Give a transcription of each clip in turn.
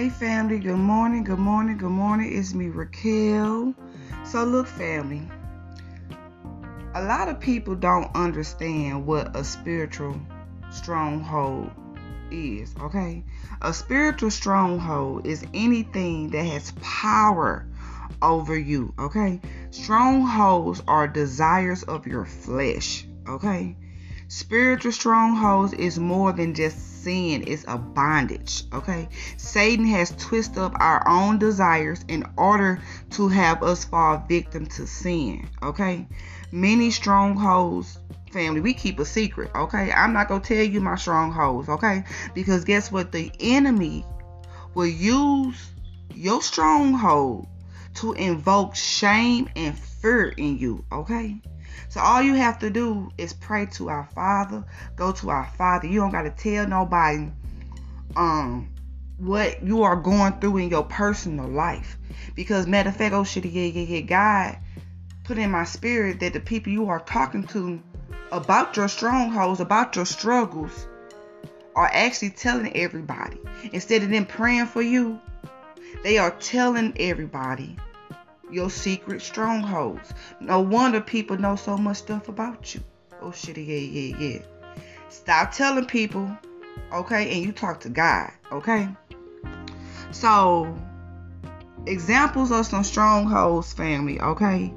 Hey family, good morning, good morning, good morning. It's me, Raquel. So, look, family, a lot of people don't understand what a spiritual stronghold is, okay? A spiritual stronghold is anything that has power over you, okay? Strongholds are desires of your flesh, okay? Spiritual strongholds is more than just sin, it's a bondage. Okay. Satan has twisted up our own desires in order to have us fall victim to sin. Okay. Many strongholds, family, we keep a secret. Okay. I'm not gonna tell you my strongholds, okay? Because guess what? The enemy will use your stronghold to invoke shame and fear in you, okay? So all you have to do is pray to our Father. Go to our Father. You don't gotta tell nobody um what you are going through in your personal life. Because matter of fact, oh shit, yeah, yeah, yeah, God put in my spirit that the people you are talking to about your strongholds, about your struggles, are actually telling everybody. Instead of them praying for you, they are telling everybody your secret strongholds. No wonder people know so much stuff about you. Oh shit, yeah, yeah, yeah. Stop telling people, okay, and you talk to God, okay? So, examples of some strongholds, family, okay?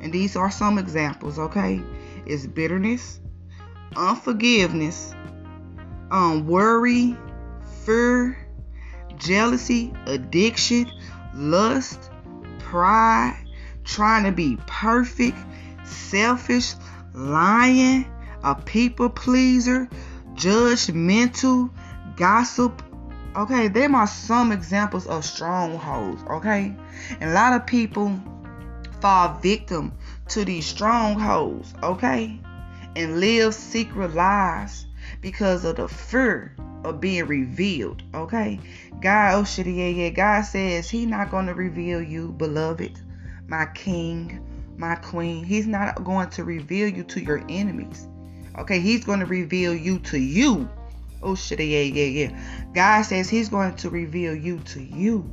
And these are some examples, okay? Is bitterness, unforgiveness, um, worry, fear, jealousy, addiction, lust, pride, trying to be perfect, selfish, lying, a people pleaser, judgmental, gossip. Okay, them are some examples of strongholds. Okay, and a lot of people fall victim to these strongholds. Okay, and live secret lives because of the fear of being revealed. Okay. God, oh shit, yeah, yeah. God says He's not gonna reveal you, beloved, my king, my queen. He's not going to reveal you to your enemies. Okay, he's going to reveal you to you. Oh shit, yeah, yeah, yeah. God says he's going to reveal you to you.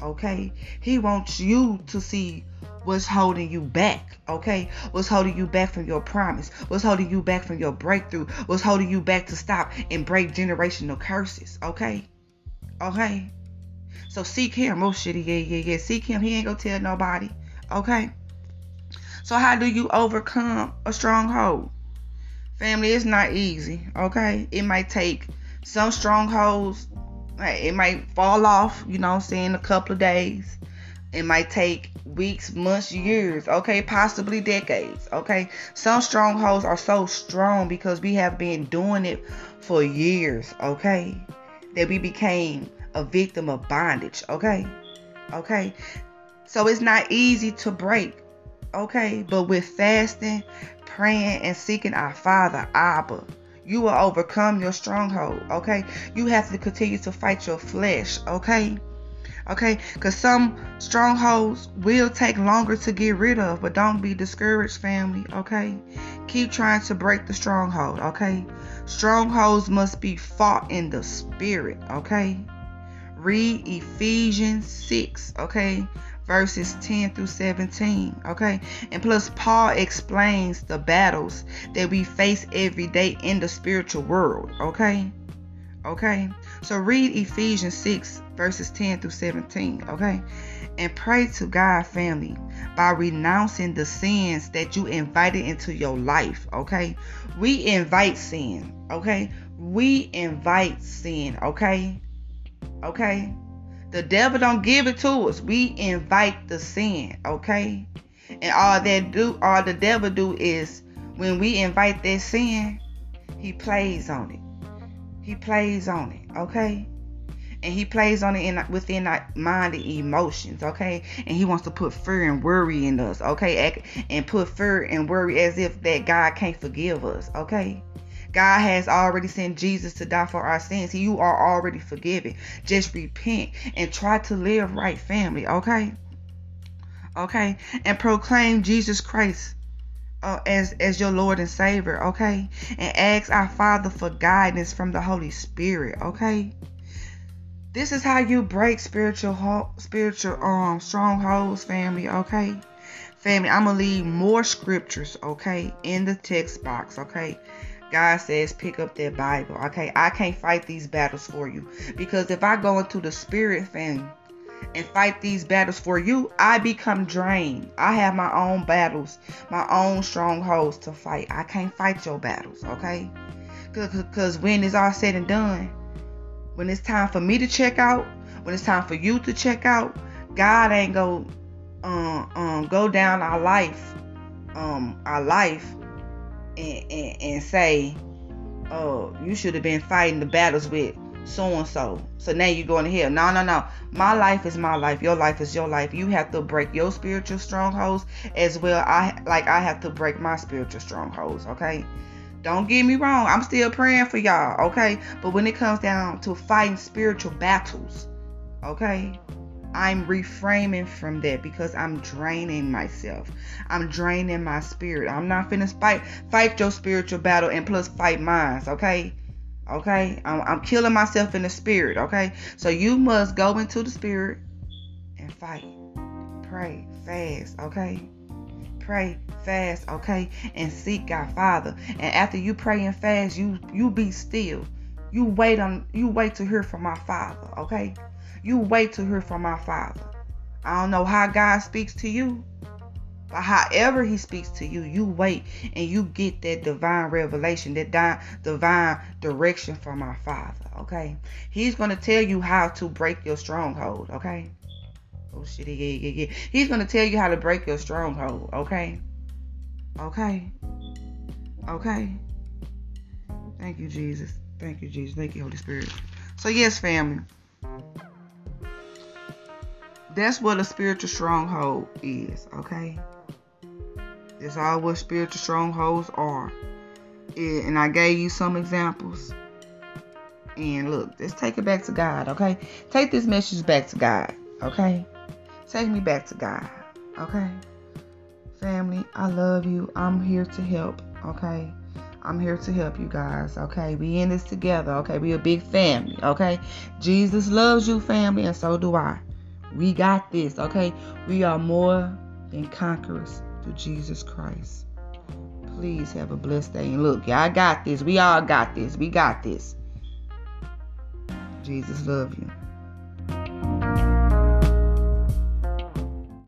Okay? He wants you to see what's holding you back, okay? What's holding you back from your promise? What's holding you back from your breakthrough? What's holding you back to stop and break generational curses, okay? Okay? So seek him. Oh shitty, yeah, yeah, yeah. Seek him. He ain't gonna tell nobody. Okay? So how do you overcome a stronghold? Family, it's not easy, okay? It might take some strongholds, it might fall off, you know I'm saying, a couple of days. It might take weeks, months, years, okay, possibly decades, okay. Some strongholds are so strong because we have been doing it for years, okay, that we became a victim of bondage, okay, okay. So it's not easy to break, okay, but with fasting, praying, and seeking our Father, Abba, you will overcome your stronghold, okay. You have to continue to fight your flesh, okay okay? Because some strongholds will take longer to get rid of, but don't be discouraged, family, okay? Keep trying to break the stronghold, okay? Strongholds must be fought in the spirit, okay? Read Ephesians 6, okay? Verses 10 through 17, okay? And plus, Paul explains the battles that we face every day in the spiritual world, okay? Okay? So read Ephesians 6, verses 10 through 17. Okay? And pray to God, family, by renouncing the sins that you invited into your life. Okay? We invite sin. Okay? We invite sin. Okay? Okay? The devil don't give it to us. We invite the sin. Okay? And all that do all the devil do is when we invite that sin, he plays on it. He plays on it, okay? And he plays on it in within our mind and emotions, okay? And he wants to put fear and worry in us, okay? And put fear and worry as if that God can't forgive us, okay? God has already sent Jesus to die for our sins. You are already forgiven. Just repent and try to live right, family, okay? Okay? And proclaim Jesus Christ uh, as as your Lord and Savior, okay? And ask our Father for guidance from the Holy Spirit, okay? This is how you break spiritual spiritual um strongholds, family. Okay, family. I'm gonna leave more scriptures. Okay, in the text box. Okay. God says, pick up that Bible. Okay, I can't fight these battles for you because if I go into the spirit thing and fight these battles for you, I become drained. I have my own battles, my own strongholds to fight. I can't fight your battles. Okay, because when it's all said and done, when it's time for me to check out, when it's time for you to check out, God ain't go um, um go down our life, um our life and, and, and say, oh, you should have been fighting the battles with so and so. So now you're going to hell. No, no, no. My life is my life. Your life is your life. You have to break your spiritual strongholds as well. I like I have to break my spiritual strongholds. Okay. Don't get me wrong. I'm still praying for y'all. Okay. But when it comes down to fighting spiritual battles, okay, I'm reframing from that because I'm draining myself. I'm draining my spirit. I'm not finna fight fight your spiritual battle and plus fight mine. Okay. Okay. I'm, I'm killing myself in the spirit. Okay. So you must go into the spirit and fight. Pray. Fast. Okay. Pray fast, okay, and seek God Father. And after you pray and fast, you you be still. You wait on you wait to hear from my Father, okay? You wait to hear from my Father. I don't know how God speaks to you, however He speaks to you, you wait and you get that divine revelation, that divine direction from our Father. Okay, He's gonna tell you how to break your stronghold. Okay. Oh shit, yeah, yeah, yeah. He's gonna tell you how to break your stronghold. Okay. Okay. Okay. Thank you, Jesus. Thank you, Jesus. Thank you, Holy Spirit. So yes, family that's what a spiritual stronghold is, okay? That's all what spiritual strongholds are. And I gave you some examples. And look, let's take it back to God, okay? Take this message back to God, okay? Take me back to God, okay? Family, I love you. I'm here to help, okay? I'm here to help you guys, okay? We in this together, okay? We a big family, okay? Jesus loves you, family, and so do I. We got this, okay? We are more than conquerors through Jesus Christ. Please have a blessed day. And look, y'all got this. We all got this. We got this. Jesus love you.